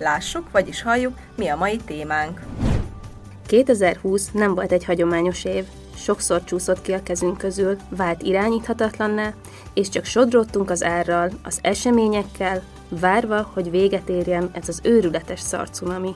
Lássuk, vagyis halljuk, mi a mai témánk. 2020 nem volt egy hagyományos év. Sokszor csúszott ki a kezünk közül, vált irányíthatatlanná, és csak sodródtunk az árral, az eseményekkel, várva, hogy véget érjen ez az őrületes szarcunami.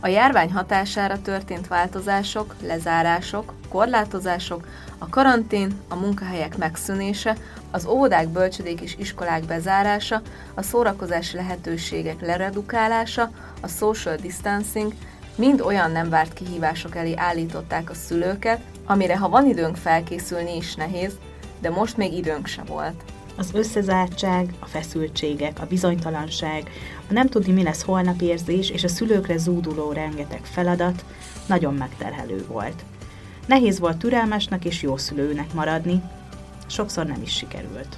A járvány hatására történt változások, lezárások, korlátozások, a karantén, a munkahelyek megszűnése, az óvodák, bölcsödék és iskolák bezárása, a szórakozási lehetőségek leredukálása, a social distancing, mind olyan nem várt kihívások elé állították a szülőket, amire ha van időnk felkészülni is nehéz, de most még időnk se volt. az összezártság, a feszültségek, a bizonytalanság, a nem tudni mi lesz holnap érzés és a szülőkre zúduló rengeteg feladat nagyon megterhelő volt. Nehéz volt türelmesnek és jó szülőnek maradni, sokszor nem is sikerült.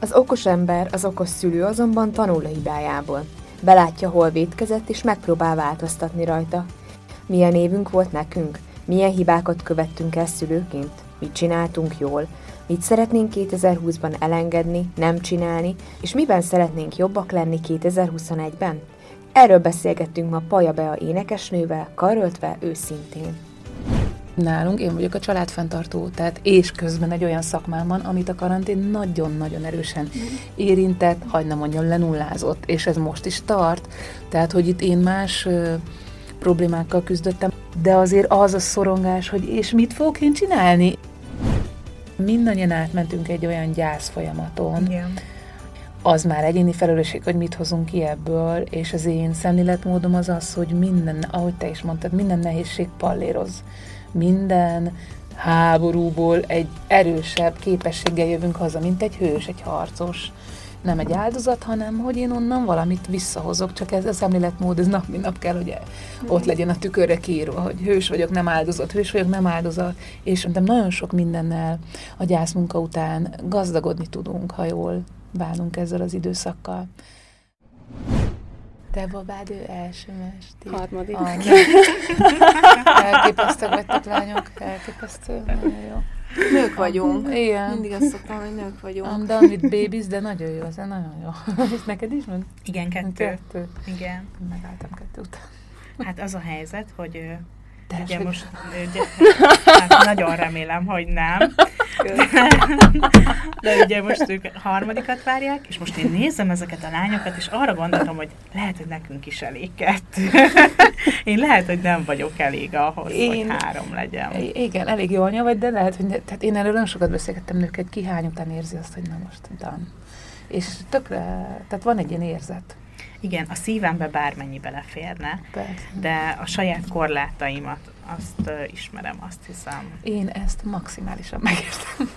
Az okos ember, az okos szülő azonban tanul a hibájából. Belátja, hol vétkezett, és megpróbál változtatni rajta. Milyen évünk volt nekünk? Milyen hibákat követtünk el szülőként? Mit csináltunk jól? Mit szeretnénk 2020-ban elengedni, nem csinálni, és miben szeretnénk jobbak lenni 2021-ben? Erről beszélgettünk ma Paja Bea énekesnővel, karöltve őszintén. Nálunk én vagyok a családfenntartó, tehát és közben egy olyan szakmám van, amit a karantén nagyon-nagyon erősen érintett, hagyd ne mondjam, lenullázott, és ez most is tart. Tehát, hogy itt én más ö, problémákkal küzdöttem, de azért az a szorongás, hogy és mit fogok én csinálni? Mindannyian átmentünk egy olyan gyász folyamaton, Igen. az már egyéni felelősség, hogy mit hozunk ki ebből, és az én szemléletmódom az az, hogy minden, ahogy te is mondtad, minden nehézség palléroz. Minden háborúból egy erősebb képességgel jövünk haza, mint egy hős, egy harcos. Nem egy áldozat, hanem hogy én onnan valamit visszahozok, csak ez a szemléletmód, ez nap mint nap kell, hogy ott legyen a tükörre kiírva, hogy hős vagyok, nem áldozat, hős vagyok, nem áldozat, és szerintem nagyon sok mindennel a gyászmunka után gazdagodni tudunk, ha jól bánunk ezzel az időszakkal. Te babád ő első mesti. Harmadik. Anya. Elképesztő vagytok, lányok. Elképesztő. Nagyon jó. Nők vagyunk. Igen. Mindig azt szoktam, hogy nők vagyunk. Done with babies, de nagyon jó, ez nagyon jó. És neked is van? Igen, kettő. Kettő. Igen. Megálltam kettő után. Hát az a helyzet, hogy Te ugye most, ugye, hát nagyon remélem, hogy nem. De ugye most ők harmadikat várják, és most én nézem ezeket a lányokat, és arra gondoltam, hogy lehet, hogy nekünk is elég kettő. Én lehet, hogy nem vagyok elég ahhoz, Én- hogy három legyen. Igen, elég jó anya vagy, de lehet, hogy ne, tehát én erről nagyon sokat beszélgettem nőket, ki hány után érzi azt, hogy na most done. És tökre, tehát van egy ilyen érzet. Igen, a szívembe bármennyi beleférne, Persze. de a saját korlátaimat azt uh, ismerem, azt hiszem. Én ezt maximálisan megértem.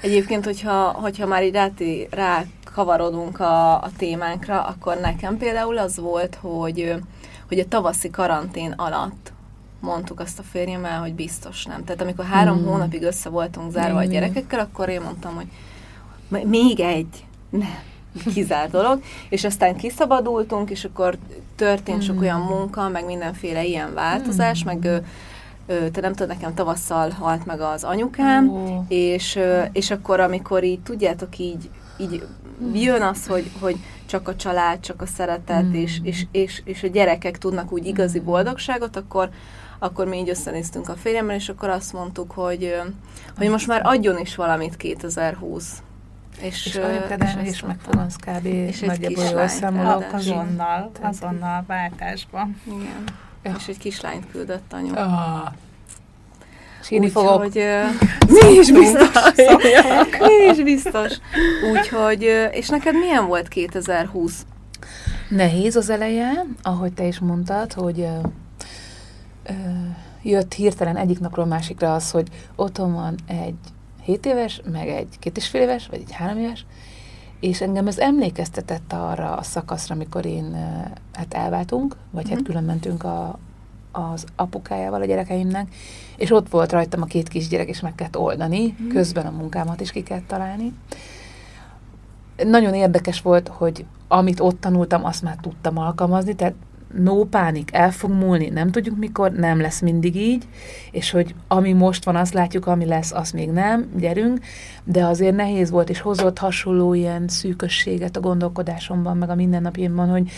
Egyébként, hogyha, hogyha már így rá, rá kavarodunk a, a témánkra, akkor nekem például az volt, hogy, hogy a tavaszi karantén alatt mondtuk azt a férjemmel, hogy biztos nem. Tehát amikor három Mm. hónapig össze voltunk zárva a Igen. gyerekekkel, akkor én mondtam, hogy "M- még egy, nem, kizárt dolog, és aztán kiszabadultunk, és akkor történt sok olyan munka, meg mindenféle ilyen változás, Mm. meg te nem tudod, nekem tavasszal halt meg az anyukám, és, és akkor, amikor így, tudjátok, így, így jön az, hogy, hogy csak a család, csak a szeretet, Mm. és, és, és, és a gyerekek tudnak úgy igazi boldogságot, akkor, akkor mi így összenéztünk a férjemmel, és akkor azt mondtuk, hogy, hogy most már adjon is valamit 2020. És, És és is megfogalmaz kb. És nagyjából jól számolok. Azonnal, azonnal váltásban. Igen. ja. és egy kislányt küldött anyu. Ah. Sírni fogok. Úgyhogy mi is biztos. mi is biztos. Úgyhogy, és neked milyen volt 2020? Nehéz az eleje, ahogy te is mondtad, hogy ö, ö, jött hirtelen egyik napról másikra az, hogy otthon van egy 7 éves, meg egy két és fél éves, vagy egy három éves, és engem ez emlékeztetett arra a szakaszra, amikor én hát elváltunk, vagy hát mhm. külön mentünk a, az apukájával a gyerekeimnek, és ott volt rajtam a két kisgyerek, és meg kellett oldani, mm. közben a munkámat is ki kellett találni. Nagyon érdekes volt, hogy amit ott tanultam, azt már tudtam alkalmazni, tehát no pánik, el fog múlni, nem tudjuk mikor, nem lesz mindig így, és hogy ami most van, azt látjuk, ami lesz, azt még nem, gyerünk, de azért nehéz volt, és hozott hasonló ilyen szűkösséget a gondolkodásomban, meg a mindennapjaimban, hogy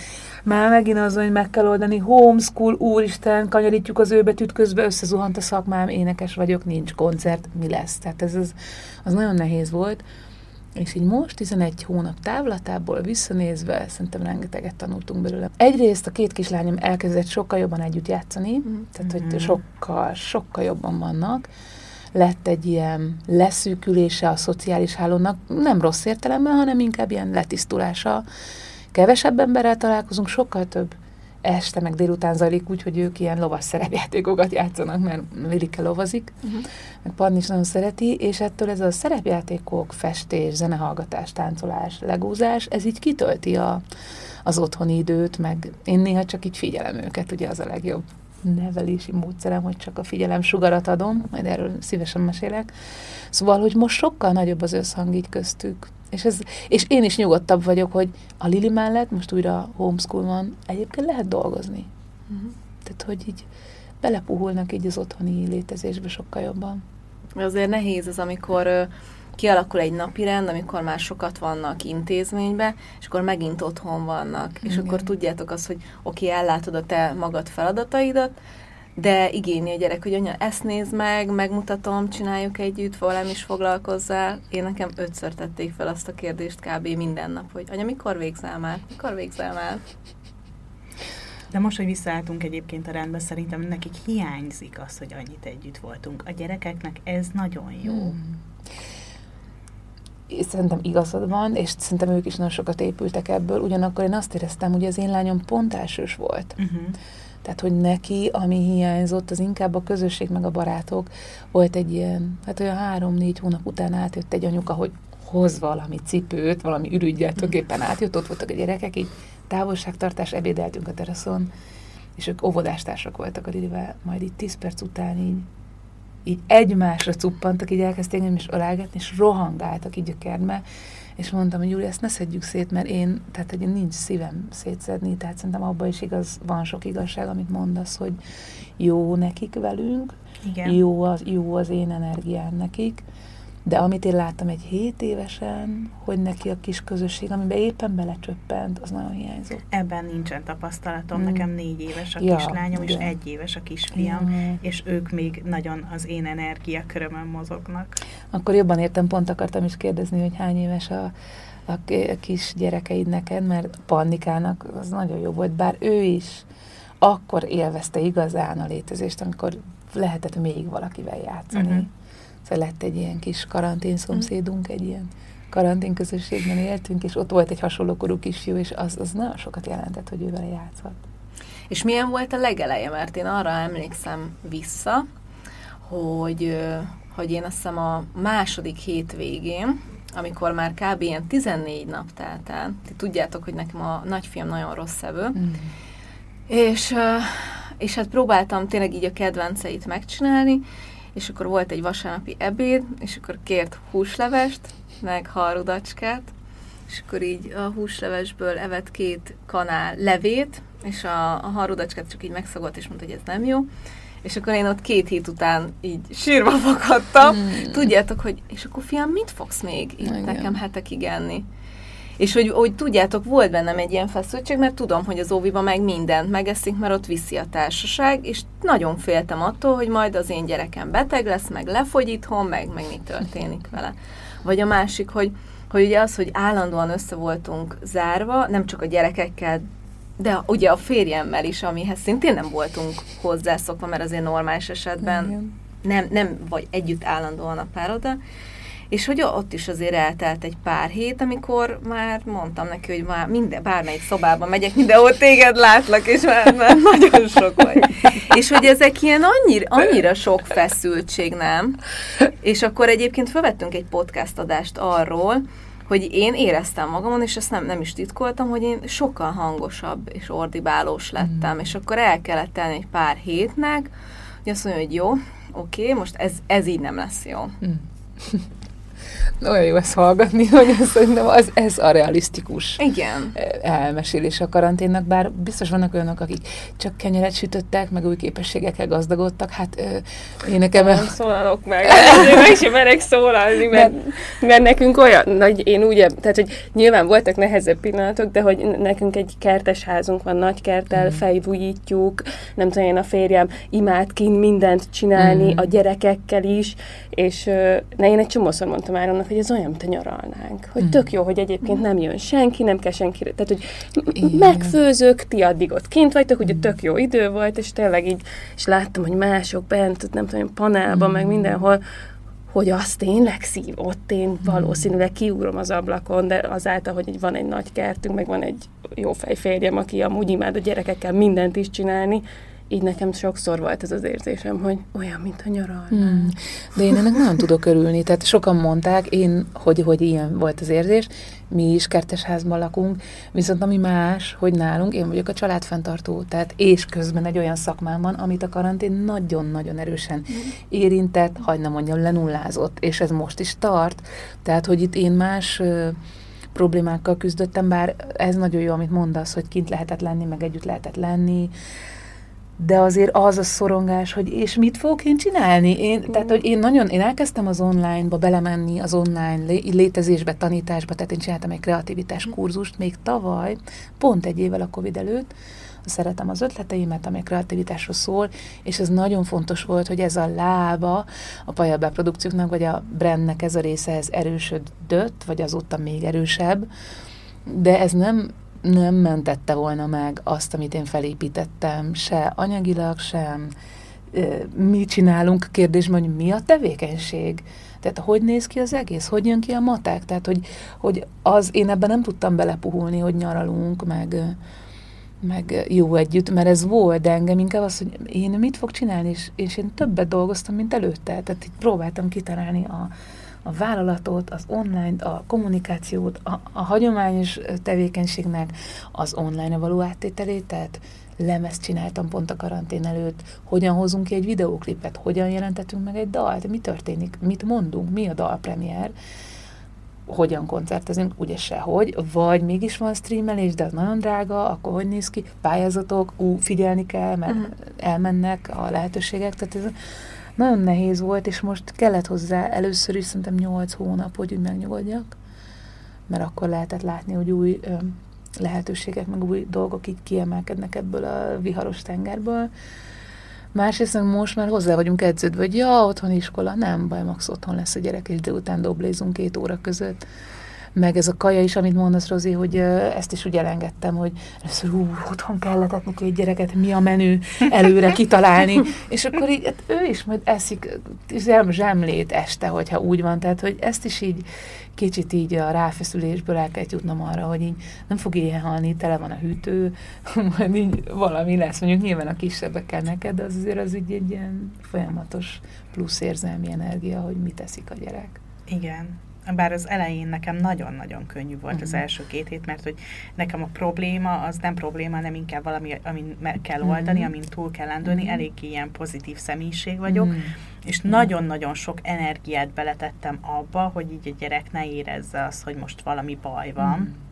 már megint az, hogy meg kell oldani, homeschool, úristen, kanyarítjuk az ő betűt, közben összezuhant a szakmám, énekes vagyok, nincs koncert, mi lesz? Tehát ez az, az nagyon nehéz volt. És így most 11 hónap távlatából visszanézve szerintem rengeteget tanultunk belőle. Egyrészt a két kislányom elkezdett sokkal jobban együtt játszani, mm. tehát hogy mm. sokkal, sokkal jobban vannak. Lett egy ilyen leszűkülése a szociális hálónak, nem rossz értelemben, hanem inkább ilyen letisztulása. Kevesebb emberrel találkozunk, sokkal több este meg délután zajlik úgy, hogy ők ilyen lovas szerepjátékokat játszanak, mert Lirike lovazik, uh-huh. meg Panni is nagyon szereti, és ettől ez a szerepjátékok, festés, zenehallgatás, táncolás, legózás, ez így kitölti a, az otthoni időt, meg én néha csak így figyelem őket, ugye az a legjobb nevelési módszerem, hogy csak a figyelem sugarat adom, majd erről szívesen mesélek. Szóval, hogy most sokkal nagyobb az összhang így köztük. És, ez, és én is nyugodtabb vagyok, hogy a Lili mellett most újra homeschool van, egyébként lehet dolgozni. Uh-huh. Tehát, hogy így belepuhulnak így az otthoni létezésbe sokkal jobban. Azért nehéz az, amikor kialakul egy napirend, amikor már sokat vannak intézménybe, és akkor megint otthon vannak. Igen. És akkor tudjátok azt, hogy oké, okay, ellátod a te magad feladataidat, de igényli a gyerek, hogy anya, ezt nézd meg, megmutatom, csináljuk együtt, valami is foglalkozzál. Én nekem ötször tették fel azt a kérdést kb. minden nap, hogy anya, mikor végzel már? Mikor végzel már? De most, hogy visszaálltunk egyébként a rendbe, szerintem nekik hiányzik az, hogy annyit együtt voltunk. A gyerekeknek ez nagyon jó. Hmm. Szerintem igazad van, és szerintem ők is nagyon sokat épültek ebből, ugyanakkor én azt éreztem, hogy az én lányom pont elsős volt. Uh-huh tehát, hogy neki, ami hiányzott, az inkább a közösség meg a barátok. Volt egy ilyen, hát olyan három-négy hónap után átjött egy anyuka, hogy hoz valami cipőt, valami ürügyel tulajdonképpen átjött, ott voltak a gyerekek, így távolságtartás, ebédeltünk a teraszon, és ők óvodástársak voltak a Lilivel, majd így tíz perc után így, így egymásra cuppantak, így elkezdték engem is ölelgetni, és rohangáltak így a kertbe, és mondtam, hogy Júli, ezt ne szedjük szét, mert én, tehát hogy nincs szívem szétszedni, tehát szerintem abban is igaz, van sok igazság, amit mondasz, hogy jó nekik velünk, Igen. Jó, az, jó az én energiám nekik, de amit én láttam egy 7 évesen, hogy neki a kis közösség, amiben éppen belecsöppent, az nagyon hiányzott. Ebben nincsen tapasztalatom. Mm. Nekem négy éves a ja, kislányom, és egy éves a kisfiam, ja. és ők még nagyon az én energiakörömön mozognak. Akkor jobban értem, pont akartam is kérdezni, hogy hány éves a, a, kis gyerekeid neked, mert Pannikának az nagyon jó volt, bár ő is akkor élvezte igazán a létezést, amikor lehetett még valakivel játszani. Mm-hmm. Szóval lett egy ilyen kis karantén szomszédunk, egy ilyen karantén közösségben éltünk, és ott volt egy hasonló korú kisfiú, és az, az nagyon sokat jelentett, hogy ővel játszhat. És milyen volt a legeleje? Mert én arra emlékszem vissza, hogy, hogy én azt hiszem a második végén, amikor már kb. ilyen 14 nap telt el, ti tudjátok, hogy nekem a nagyfiam nagyon rossz evő, mm. és, és hát próbáltam tényleg így a kedvenceit megcsinálni, és akkor volt egy vasárnapi ebéd, és akkor kért húslevest, meg harudacskát, és akkor így a húslevesből evett két kanál levét, és a, a harudacskát csak így megszagott, és mondta, hogy ez nem jó. És akkor én ott két hét után így sírva fakadtam. Hmm. Tudjátok, hogy és akkor fiam, mit fogsz még itt nekem hetekig enni? És hogy, hogy tudjátok, volt bennem egy ilyen feszültség, mert tudom, hogy az óviba meg mindent megeszik, mert ott viszi a társaság, és nagyon féltem attól, hogy majd az én gyerekem beteg lesz, meg lefogy itthon, meg, meg mi történik vele. Vagy a másik, hogy, hogy ugye az, hogy állandóan össze voltunk zárva, nem csak a gyerekekkel, de ugye a férjemmel is, amihez szintén nem voltunk hozzászokva, mert azért normális esetben nem, nem vagy együtt állandóan a pároda, és hogy ott is azért eltelt egy pár hét, amikor már mondtam neki, hogy már minden, bármelyik szobában megyek, mindenhol téged látlak, és már, már nagyon sok vagy. És hogy ezek ilyen annyira, annyira sok feszültség, nem? És akkor egyébként felvettünk egy podcast adást arról, hogy én éreztem magamon, és ezt nem, nem is titkoltam, hogy én sokkal hangosabb és ordibálós lettem, mm. és akkor el kellett tenni egy pár hétnek, hogy azt mondja, hogy jó, oké, most ez, ez így nem lesz jó. Mm. Olyan jó ezt hallgatni, hogy ez, szerintem az, ez a realisztikus Igen. elmesélés a karanténnak, bár biztos vannak olyanok, akik csak kenyeret sütöttek, meg új képességekkel gazdagodtak, hát ö, én nekem... Nem szólalok meg, meg sem merek szólalni, mert, mert nekünk olyan, hogy én úgy, tehát hogy nyilván voltak nehezebb pillanatok, de hogy nekünk egy kertes házunk van, nagy kertel, mm. fejbújítjuk, nem tudom én a férjem imád kint mindent csinálni, mm. a gyerekekkel is, és ne, én egy csomószor mondtam már annak, hogy ez olyan, mint a nyaralnánk. Hogy mm. tök jó, hogy egyébként nem jön senki, nem kell senkire. Tehát, hogy megfőzök, ti addig ott kint vagytok, ugye tök jó idő volt, és tényleg így, és láttam, hogy mások bent, nem tudom, panelban, mm. meg mindenhol, hogy azt tényleg szív, ott én valószínűleg kiugrom az ablakon, de azáltal, hogy van egy nagy kertünk, meg van egy jó fejférjem, aki amúgy imád a gyerekekkel mindent is csinálni, így nekem sokszor volt ez az érzésem, hogy olyan, mint a nyaralnál. Hmm. De én ennek nagyon tudok örülni, tehát sokan mondták, én, hogy, hogy ilyen volt az érzés, mi is kertesházban lakunk, viszont ami más, hogy nálunk én vagyok a családfenntartó, tehát és közben egy olyan szakmám van, amit a karantén nagyon-nagyon erősen érintett, hagyd nem mondjam, lenullázott, és ez most is tart, tehát hogy itt én más problémákkal küzdöttem, bár ez nagyon jó, amit mondasz, hogy kint lehetett lenni, meg együtt lehetett lenni, de azért az a szorongás, hogy és mit fogok én csinálni? Én, mm. Tehát, hogy én nagyon, én elkezdtem az online-ba belemenni, az online létezésbe, tanításba, tehát én csináltam egy kreativitás kurzust még tavaly, pont egy évvel a Covid előtt, szeretem az ötleteimet, ami a kreativitásról szól, és ez nagyon fontos volt, hogy ez a lába a Pajabá produkcióknak, vagy a brandnek ez a része, ez erősödött, vagy azóta még erősebb, de ez nem nem mentette volna meg azt, amit én felépítettem, se anyagilag, sem mi csinálunk, kérdésben, hogy mi a tevékenység. Tehát hogy néz ki az egész, hogy jön ki a matek, tehát hogy, hogy az, én ebben nem tudtam belepuhulni, hogy nyaralunk, meg, meg jó együtt, mert ez volt, de engem inkább az, hogy én mit fog csinálni, és, és én többet dolgoztam, mint előtte, tehát így próbáltam kitalálni a, a vállalatot, az online, a kommunikációt, a, a hagyományos tevékenységnek az online-e való áttételét, tehát lemezt csináltam pont a karantén előtt, hogyan hozunk ki egy videóklipet, hogyan jelentetünk meg egy dalt, mi történik, mit mondunk, mi a dalpremier, hogyan koncertezünk, ugye sehogy, vagy mégis van streamelés, de az nagyon drága, akkor hogy néz ki, pályázatok, ú, figyelni kell, mert uh-huh. elmennek a lehetőségek, tehát ez nagyon nehéz volt, és most kellett hozzá először is szerintem 8 hónap, hogy úgy megnyugodjak, mert akkor lehetett látni, hogy új ö, lehetőségek, meg új dolgok így kiemelkednek ebből a viharos tengerből. Másrészt most már hozzá vagyunk edződve, hogy ja, otthon iskola, nem baj, max otthon lesz a gyerek, és délután doblézunk két óra között meg ez a kaja is, amit mondasz, Rozi, hogy ezt is úgy elengedtem, hogy először ú, otthon kellett etni két gyereket, mi a menü előre kitalálni, és akkor így hát ő is majd eszik zsemlét este, hogyha úgy van, tehát hogy ezt is így kicsit így a ráfeszülésből el kell jutnom arra, hogy így nem fog ilyen halni, tele van a hűtő, majd így valami lesz, mondjuk nyilván a kisebbekkel neked, de az azért az így egy ilyen folyamatos plusz érzelmi energia, hogy mit teszik a gyerek. Igen, bár az elején nekem nagyon-nagyon könnyű volt uh-huh. az mhm. első két hét, mert hogy nekem a probléma az nem probléma, nem inkább valami, amin meg kell mhm. oldani, uh-huh. amin túl kell lendülni, uh-huh. elég ilyen pozitív személyiség vagyok, uh-huh. és nagyon-nagyon sok energiát beletettem abba, hogy így a gyerek ne érezze azt, hogy most valami baj van, uh-huh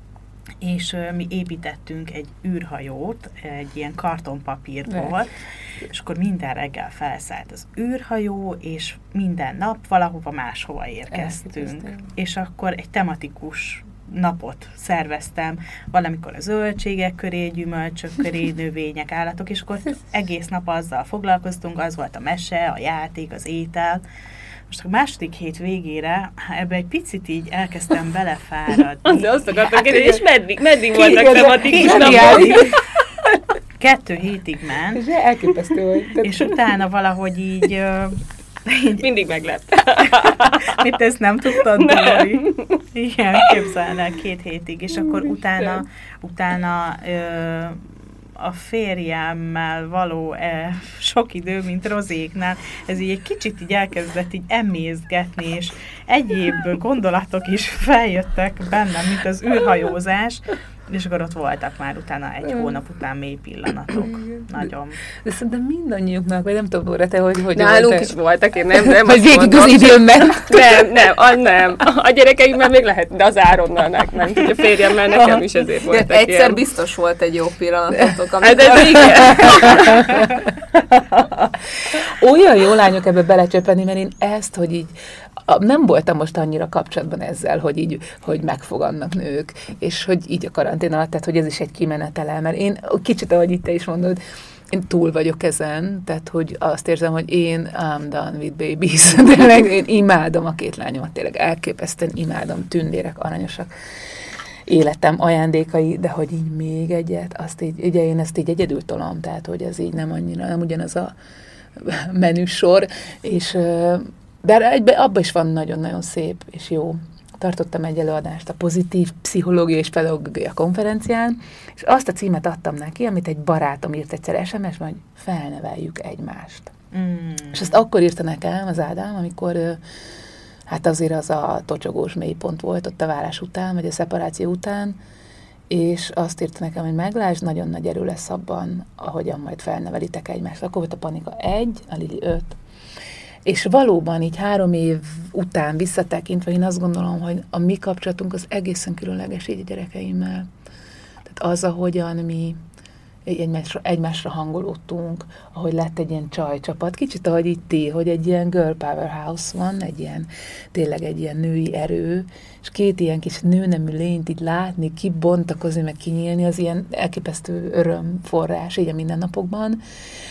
és mi építettünk egy űrhajót, egy ilyen kartonpapírból, ne. és akkor minden reggel felszállt az űrhajó, és minden nap valahova máshova érkeztünk. Elképesztő. És akkor egy tematikus napot szerveztem, valamikor a zöldségek köré, gyümölcsök köré, növények, állatok, és akkor egész nap azzal foglalkoztunk, az volt a mese, a játék, az étel, most a második hét végére ebbe egy picit így elkezdtem belefáradni. De azt akartam kérdezni, és meddig, meddig voltak tematikus napok? Kettő hétig ment. És elképesztő, hogy... És utána valahogy így... így Mindig meglep. Mit ezt nem tudtad, Dori? Igen, képzelni el két hétig, és akkor utána, utána ö, a férjemmel való e, sok idő, mint rozéknál, ez így egy kicsit így elkezdett így emészgetni, és egyéb gondolatok is feljöttek bennem, mint az űrhajózás, és akkor ott voltak már utána egy hónap után mély pillanatok. Nagyon. De szerintem mindannyiuknak, vagy nem tudom, Dóra, te hogy hogy Náluk voltál? is voltak, én nem, nem Vagy végig az időn ment. Nem, nem, az nem. A gyerekeimmel még lehet, de az Áronnal nem. nem. A férjemmel nekem is ezért voltak Egyszer ilyen. biztos volt egy jó pillanatotok, amikor... Hát ez igen. Olyan jó lányok ebbe belecsöpeni, mert én ezt, hogy így nem voltam most annyira kapcsolatban ezzel, hogy így, hogy megfogadnak nők, és hogy így a karantén alatt, tehát hogy ez is egy kimenetele, mert én kicsit, ahogy itt te is mondod, én túl vagyok ezen, tehát hogy azt érzem, hogy én I'm done with babies. Tényleg én imádom a két lányomat, tényleg elképesztően imádom, tündérek, aranyosak életem ajándékai, de hogy így még egyet, azt így, ugye én ezt így egyedül tolom, tehát hogy ez így nem annyira, nem ugyanaz a menüsor, és de egybe, abban is van nagyon-nagyon szép és jó. Tartottam egy előadást a pozitív pszichológia és pedagógia konferencián, és azt a címet adtam neki, amit egy barátom írt egyszer sms hogy felneveljük egymást. Mm. És ezt akkor írta nekem az Ádám, amikor hát azért az a tocsogós mélypont volt ott a várás után, vagy a szeparáció után, és azt írta nekem, hogy meglásd, nagyon nagy erő lesz abban, ahogyan majd felnevelitek egymást. Akkor volt a panika egy, a Lili öt, és valóban így három év után visszatekintve én azt gondolom, hogy a mi kapcsolatunk az egészen különleges így a gyerekeimmel. Tehát az, ahogyan mi egymásra, egymásra hangolódtunk, ahogy lett egy ilyen csajcsapat, kicsit ahogy itt ti, hogy egy ilyen girl powerhouse van, egy ilyen, tényleg egy ilyen női erő, és két ilyen kis nőnemű lényt így látni, kibontakozni, meg kinyílni, az ilyen elképesztő örömforrás így a mindennapokban.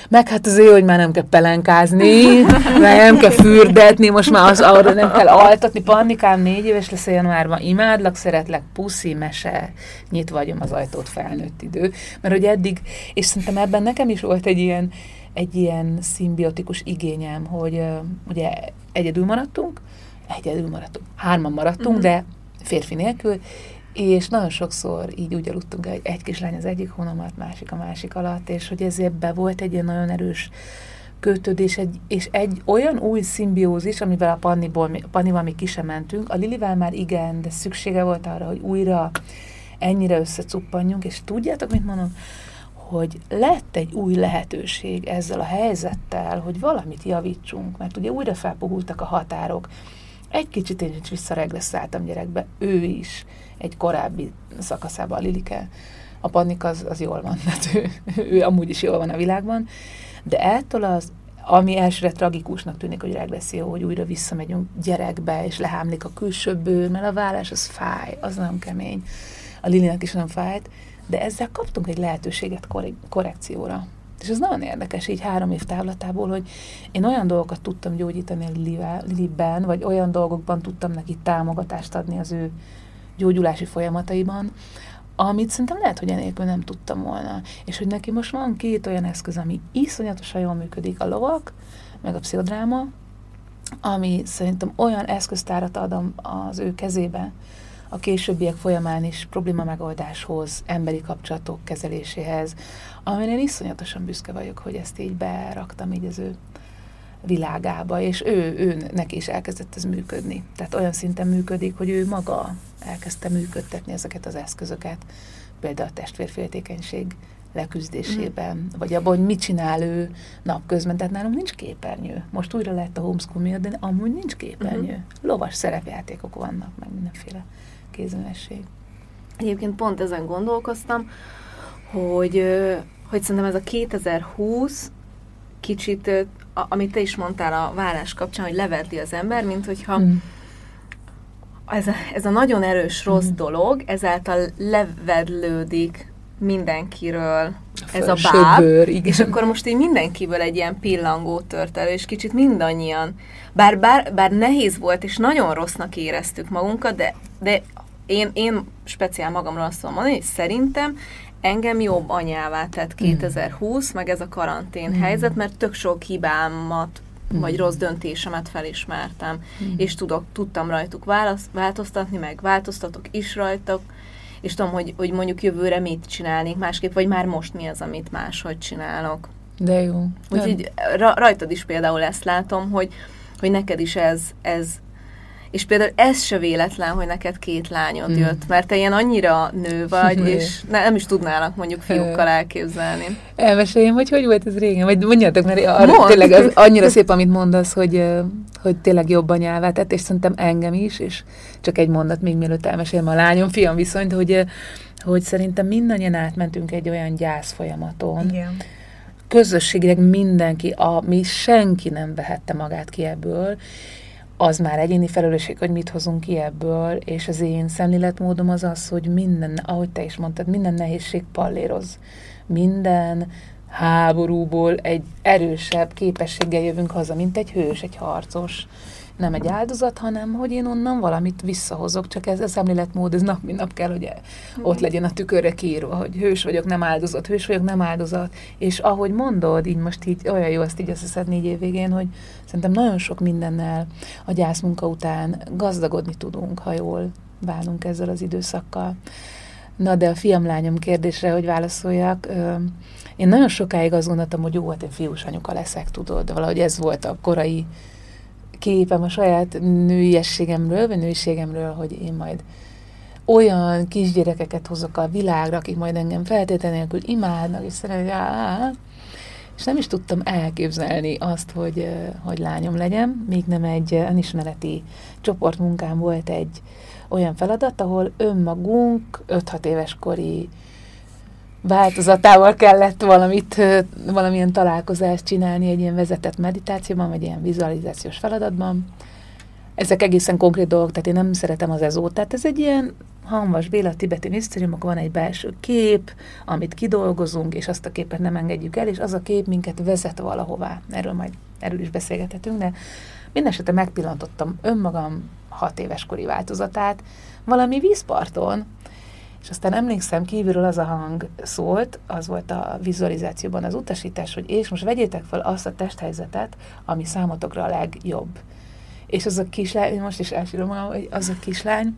Meg hát azért, hogy már nem kell pelenkázni, meg nem kell fürdetni, most már az arra nem kell altatni. Pannikám négy éves lesz a januárban, imádlak, szeretlek, puszi, mese, nyitva vagyom az ajtót, felnőtt idő. Mert hogy eddig, és szerintem ebben nekem is volt egy ilyen, egy ilyen szimbiotikus igényem, hogy uh, ugye egyedül maradtunk, egyedül maradtunk. Hárman maradtunk, mm. de férfi nélkül, és nagyon sokszor így úgy aludtunk, hogy egy kislány az egyik hónamat, másik a másik alatt, és hogy ezért be volt egy ilyen nagyon erős kötődés, egy, és egy olyan új szimbiózis, amivel a Panniból, Pannival még ki sem mentünk, a Lilivel már igen, de szüksége volt arra, hogy újra ennyire összecuppanjunk, és tudjátok, mit mondom? hogy lett egy új lehetőség ezzel a helyzettel, hogy valamit javítsunk, mert ugye újra felpuhultak a határok, egy kicsit én is visszaregresszáltam gyerekbe, ő is egy korábbi szakaszában a Lilike. A Pannik az, az jól van, mert ő, ő amúgy is jól van a világban, de ettől az, ami elsőre tragikusnak tűnik, hogy regresszió, hogy újra visszamegyünk gyerekbe, és lehámlik a külső bőr, mert a vállás az fáj, az nagyon kemény. A Lilinek is nem fájt, de ezzel kaptunk egy lehetőséget korrekcióra. És ez nagyon érdekes, így három év távlatából, hogy én olyan dolgokat tudtam gyógyítani Liliben, vagy olyan dolgokban tudtam neki támogatást adni az ő gyógyulási folyamataiban, amit szerintem lehet, hogy enélkül nem tudtam volna. És hogy neki most van két olyan eszköz, ami iszonyatosan jól működik, a lovak, meg a pszichodráma, ami szerintem olyan eszköztárat ad az ő kezébe, a későbbiek folyamán is probléma megoldáshoz, emberi kapcsolatok kezeléséhez, amire én iszonyatosan büszke vagyok, hogy ezt így beraktam így az ő világába, és ő, ő neki is elkezdett ez működni. Tehát olyan szinten működik, hogy ő maga elkezdte működtetni ezeket az eszközöket, például a testvérféltékenység leküzdésében, mm. vagy abban, hogy mit csinál ő napközben. Tehát nálunk nincs képernyő. Most újra lett a homeschool miatt, de amúgy nincs képernyő. Mm-hmm. Lovas szerepjátékok vannak, meg mindenféle kézművesség. Egyébként pont ezen gondolkoztam, hogy, hogy szerintem ez a 2020 kicsit, amit te is mondtál a vállás kapcsán, hogy levedli az ember, mint hogyha mm. ez, a, ez a nagyon erős rossz mm. dolog, ezáltal levedlődik mindenkiről ez a báb, söbör, igen. és akkor most így mindenkiből egy ilyen pillangó tört elő, és kicsit mindannyian. Bár, bár, bár nehéz volt, és nagyon rossznak éreztük magunkat, de, de én, én speciál magamról azt tudom mondani, hogy szerintem engem jobb anyává tett 2020, mm. meg ez a karantén mm. helyzet, mert tök sok hibámat mm. vagy rossz döntésemet felismertem, mm. és tudok, tudtam rajtuk válasz, változtatni, meg változtatok is rajtuk, és tudom, hogy, hogy mondjuk jövőre mit csinálnék másképp, vagy már most mi az, amit máshogy csinálok. De jó. Úgyhogy rajtad is például ezt látom, hogy, hogy neked is ez, ez és például ez se véletlen, hogy neked két lányod mm. jött, mert te ilyen annyira nő vagy, és ne, nem is tudnának mondjuk fiúkkal elképzelni. Elmeséljem, hogy hogy volt ez régen? Vagy mondjátok, mert arra, tényleg az annyira szép, amit mondasz, hogy, hogy tényleg jobban nyelvá tett, és szerintem engem is, és csak egy mondat még mielőtt elmesélem a lányom, fiam viszonyt, hogy, hogy szerintem mindannyian átmentünk egy olyan gyász folyamaton, Igen. közösségileg mindenki, a, mi senki nem vehette magát ki ebből, az már egyéni felelősség, hogy mit hozunk ki ebből, és az én szemléletmódom az az, hogy minden, ahogy te is mondtad, minden nehézség palléroz. Minden háborúból egy erősebb képességgel jövünk haza, mint egy hős, egy harcos nem egy áldozat, hanem hogy én onnan valamit visszahozok, csak ez a szemléletmód, ez nap mint nap kell, hogy ott legyen a tükörre kiírva, hogy hős vagyok, nem áldozat, hős vagyok, nem áldozat, és ahogy mondod, így most így olyan jó ezt így összeszedni négy év végén, hogy szerintem nagyon sok mindennel a gyászmunka után gazdagodni tudunk, ha jól bánunk ezzel az időszakkal. Na, de a fiam-lányom kérdésre, hogy válaszoljak, én nagyon sokáig azt gondoltam, hogy jó, hát én fiús anyuka leszek, tudod, valahogy ez volt a korai képem a saját nőiességemről, vagy nőiségemről, hogy én majd olyan kisgyerekeket hozok a világra, akik majd engem feltétlenül nélkül imádnak, és szeretnek, és nem is tudtam elképzelni azt, hogy, hogy lányom legyen, még nem egy önismereti csoportmunkám volt egy olyan feladat, ahol önmagunk 5-6 éves kori változatával kellett valamit, valamilyen találkozást csinálni egy ilyen vezetett meditációban, vagy ilyen vizualizációs feladatban. Ezek egészen konkrét dolgok, tehát én nem szeretem az ezót. Tehát ez egy ilyen Hanvas Béla tibeti misztériumok, van egy belső kép, amit kidolgozunk, és azt a képet nem engedjük el, és az a kép minket vezet valahová. Erről majd erről is beszélgethetünk, de mindenesetre megpillantottam önmagam hat éves kori változatát, valami vízparton, és aztán emlékszem, kívülről az a hang szólt, az volt a vizualizációban az utasítás, hogy és most vegyétek fel azt a testhelyzetet, ami számotokra a legjobb. És az a kislány, most is elsírom magam, hogy az a kislány,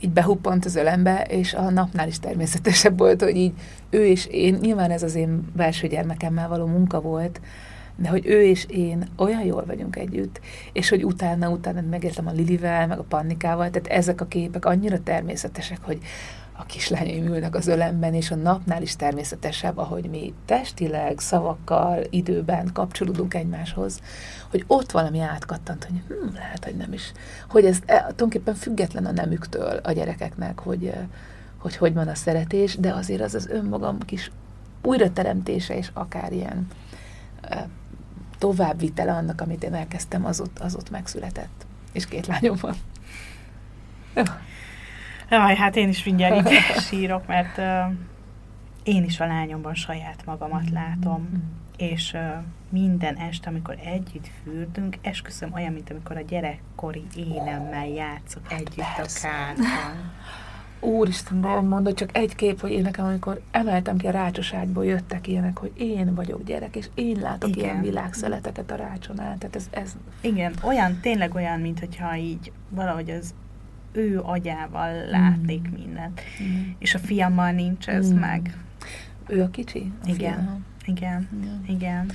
így behuppant az ölembe, és a napnál is természetesebb volt, hogy így ő és én, nyilván ez az én belső gyermekemmel való munka volt, de hogy ő és én olyan jól vagyunk együtt, és hogy utána, utána megértem a Lilivel, meg a Pannikával, tehát ezek a képek annyira természetesek, hogy a kislányaim ülnek az ölemben, és a napnál is természetesebb, ahogy mi testileg, szavakkal, időben kapcsolódunk egymáshoz, hogy ott valami átkattant, hogy hm, lehet, hogy nem is. Hogy ez e, tulajdonképpen független a nemüktől a gyerekeknek, hogy, e, hogy hogy van a szeretés, de azért az az önmagam kis újrateremtése, és akár ilyen e, továbbvitele annak, amit én elkezdtem, az ott, az ott megszületett. És két lányom van. Jaj, hát én is mindjárt itt sírok, mert uh, én is a lányomban saját magamat látom, és uh, minden este, amikor együtt fürdünk, esküszöm olyan, mint amikor a gyerekkori énemmel játszok hát együtt persze. a kádban. Úristen, de mondod, csak egy kép, hogy én nekem, amikor emeltem ki a rácsos ágyból, jöttek ilyenek, hogy én vagyok gyerek, és én látok Igen. ilyen világszeleteket a rácson át. Tehát ez, ez... Igen, olyan, tényleg olyan, mint hogyha így valahogy az ő agyával látnék mm. mindent. Mm. És a fiammal nincs ez mm. meg. Ő a kicsi? A igen. Fiam. Igen. Igen. Igen.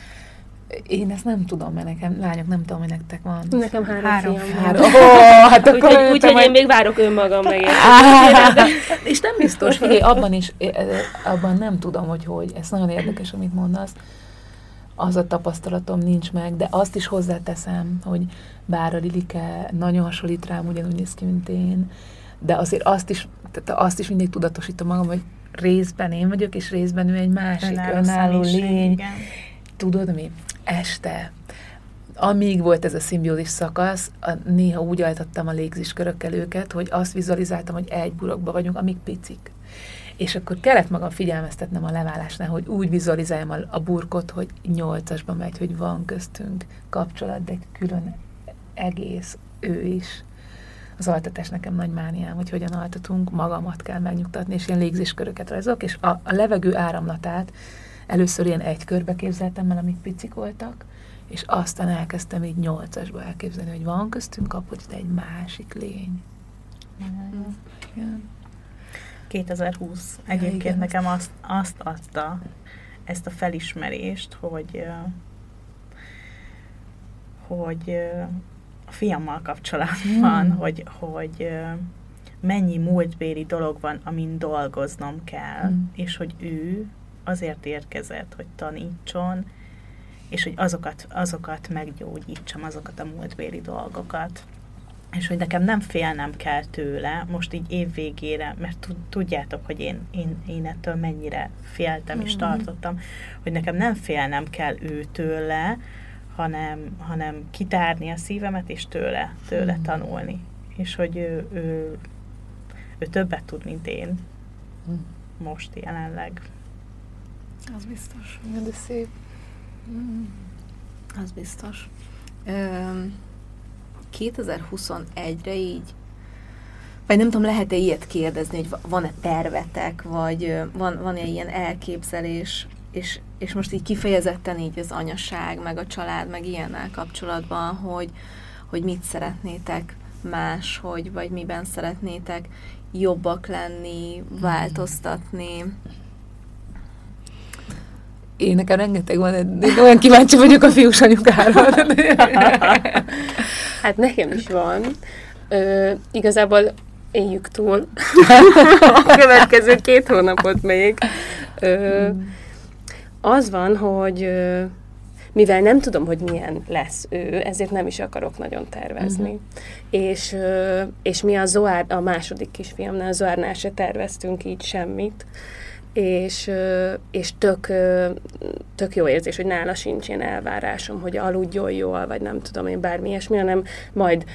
Én ezt nem tudom, mert nekem lányok, nem tudom, hogy nektek van. Nekem három, három fiam. Három. Oh, hát úgyhogy úgy, úgy, hogy én még várok önmagam meg. és nem biztos, figyelj, abban is, abban nem tudom, hogy hogy. Ez nagyon érdekes, amit mondasz. Az a tapasztalatom nincs meg, de azt is hozzáteszem, hogy bár a Lilike nagyon hasonlít rám, ugyanúgy néz ki, mint én, de azért azt is, tehát azt is mindig tudatosítom magam, hogy részben én vagyok, és részben ő egy másik önálló, önálló lény. Igen. Tudod mi? Este, amíg volt ez a szimbiózis szakasz, a, néha úgy altattam a légziskörökkel őket, hogy azt vizualizáltam, hogy egy burokba vagyunk, amíg picik. És akkor kellett magam figyelmeztetnem a leválásnál, hogy úgy vizualizáljam a, a burkot, hogy nyolcasba megy, hogy van köztünk kapcsolat, de külön egész ő is. Az altatás nekem nagy mániám, hogy hogyan altatunk, magamat kell megnyugtatni, és ilyen légzésköröket rajzolok, és a, a levegő áramlatát először ilyen egy körbe képzeltem el, amik picik voltak, és aztán elkezdtem így nyolcasba elképzelni, hogy van köztünk kapott de egy másik lény. Mm. Igen. 2020 egyébként Igen. nekem azt, azt adta ezt a felismerést, hogy hogy a fiammal kapcsolatban, mm. hogy, hogy mennyi múltbéli dolog van, amin dolgoznom kell, mm. és hogy ő azért érkezett, hogy tanítson, és hogy azokat, azokat meggyógyítsam, azokat a múltbéli dolgokat. És hogy nekem nem félnem kell tőle, most így évvégére, mert tudjátok, hogy én, én, én ettől mennyire féltem és mm-hmm. tartottam, hogy nekem nem félnem kell ő tőle, hanem, hanem kitárni a szívemet, és tőle, tőle mm. tanulni. És hogy ő, ő, ő többet tud, mint én mm. most jelenleg. Az biztos. Igen, de szép. Mm. Az biztos. Üm, 2021-re így vagy nem tudom, lehet-e ilyet kérdezni, hogy van-e tervetek, vagy van, van-e ilyen elképzelés, és, és most így kifejezetten így az anyaság, meg a család, meg ilyennel kapcsolatban, hogy, hogy mit szeretnétek más, hogy, vagy miben szeretnétek jobbak lenni, változtatni. Én nekem rengeteg van, de olyan kíváncsi vagyok a fiús anyukára. hát nekem is van. Ö, igazából éljük túl a következő két hónapot még. Ö, az van, hogy mivel nem tudom, hogy milyen lesz ő, ezért nem is akarok nagyon tervezni. Uh-huh. És, és mi a Zoár, a második kisfiamnál, Zoárnál se terveztünk így semmit, és, és tök, tök jó érzés, hogy nála sincs ilyen elvárásom, hogy aludjon jól, vagy nem tudom én bármi ilyesmi, hanem majd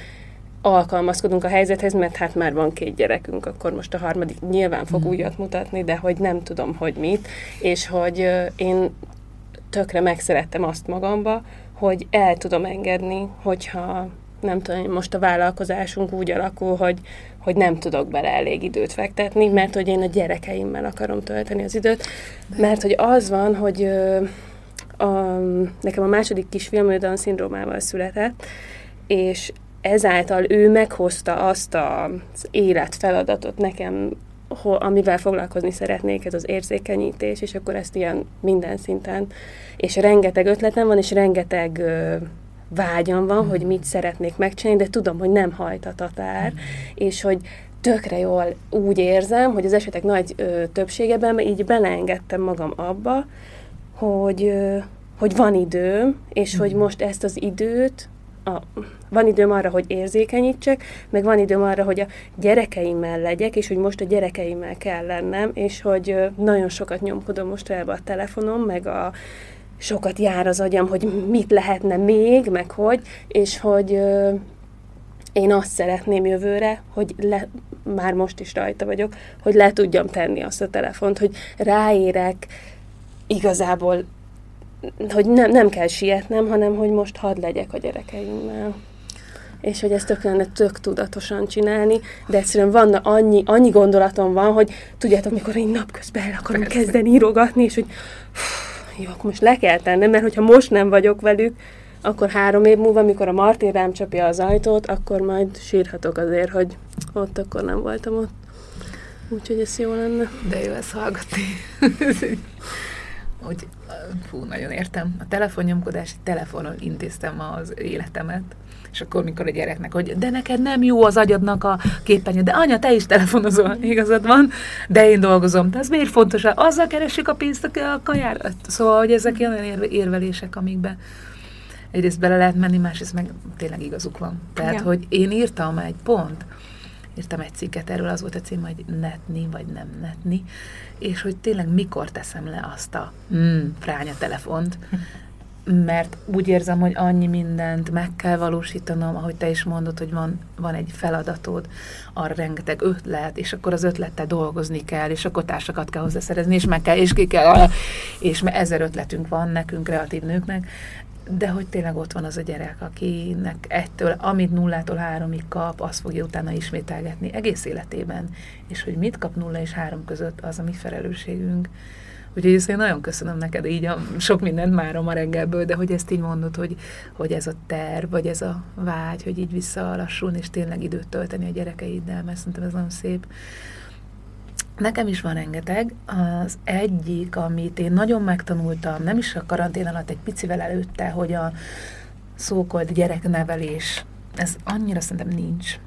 alkalmazkodunk a helyzethez, mert hát már van két gyerekünk, akkor most a harmadik nyilván fog mm. újat mutatni, de hogy nem tudom, hogy mit, és hogy én tökre megszerettem azt magamba, hogy el tudom engedni, hogyha nem tudom, most a vállalkozásunk úgy alakul, hogy, hogy nem tudok bele elég időt fektetni, mert hogy én a gyerekeimmel akarom tölteni az időt, mert hogy az van, hogy a, nekem a második kisfiam ő Down-szindrómával született, és ezáltal ő meghozta azt az életfeladatot nekem, amivel foglalkozni szeretnék, ez az érzékenyítés, és akkor ezt ilyen minden szinten, és rengeteg ötletem van, és rengeteg vágyam van, mm. hogy mit szeretnék megcsinálni, de tudom, hogy nem hajt a tatár, mm. és hogy tökre jól úgy érzem, hogy az esetek nagy ö, többségeben így beleengedtem magam abba, hogy, ö, hogy van időm, és mm. hogy most ezt az időt a, van időm arra, hogy érzékenyítsek, meg van időm arra, hogy a gyerekeimmel legyek, és hogy most a gyerekeimmel kell lennem, és hogy nagyon sokat nyomkodom most ebbe a telefonom, meg a sokat jár az agyam, hogy mit lehetne még, meg hogy, és hogy én azt szeretném jövőre, hogy le, már most is rajta vagyok, hogy le tudjam tenni azt a telefont, hogy ráérek igazából hogy nem, nem kell sietnem, hanem hogy most hadd legyek a gyerekeimmel. És hogy ezt tök lenne tök tudatosan csinálni, de egyszerűen van annyi, annyi gondolatom van, hogy tudjátok, mikor én napközben el akarom Persze. kezdeni írogatni, és hogy jó, akkor most le kell tennem, mert hogyha most nem vagyok velük, akkor három év múlva, amikor a Martin rám csapja az ajtót, akkor majd sírhatok azért, hogy ott akkor nem voltam ott. Úgyhogy ez jó lenne. De jó ezt hallgatni. hogy fú, nagyon értem. A telefonnyomkodás, telefonon intéztem az életemet, és akkor, mikor a gyereknek, hogy de neked nem jó az agyadnak a képernyő, de anya, te is telefonozol, igazad van, de én dolgozom. De ez miért fontos? Azzal keressük a pénzt a kajára. Szóval, hogy ezek olyan érvelések, amikbe egyrészt bele lehet menni, másrészt meg tényleg igazuk van. Tehát, ja. hogy én írtam egy pont, írtam egy cikket erről, az volt a cím, hogy netni, vagy nem netni, és hogy tényleg mikor teszem le azt a mm, fránya telefont, mert úgy érzem, hogy annyi mindent meg kell valósítanom, ahogy te is mondod, hogy van, van egy feladatod, arra rengeteg ötlet, és akkor az ötlettel dolgozni kell, és akkor társakat kell hozzászerezni, és meg kell, és ki kell, és ezer ötletünk van nekünk, kreatív nőknek, de hogy tényleg ott van az a gyerek, akinek egytől, amit nullától háromig kap, azt fogja utána ismételgetni egész életében. És hogy mit kap nulla és három között, az a mi felelősségünk. Úgyhogy ezt én nagyon köszönöm neked így a sok mindent már a ma reggelből, de hogy ezt így mondod, hogy, hogy ez a terv, vagy ez a vágy, hogy így visszalassulni, és tényleg időt tölteni a gyerekeiddel, mert szerintem ez nagyon szép. Nekem is van rengeteg. Az egyik, amit én nagyon megtanultam, nem is a karantén alatt, egy picivel előtte, hogy a szókolt gyereknevelés, ez annyira szerintem nincs.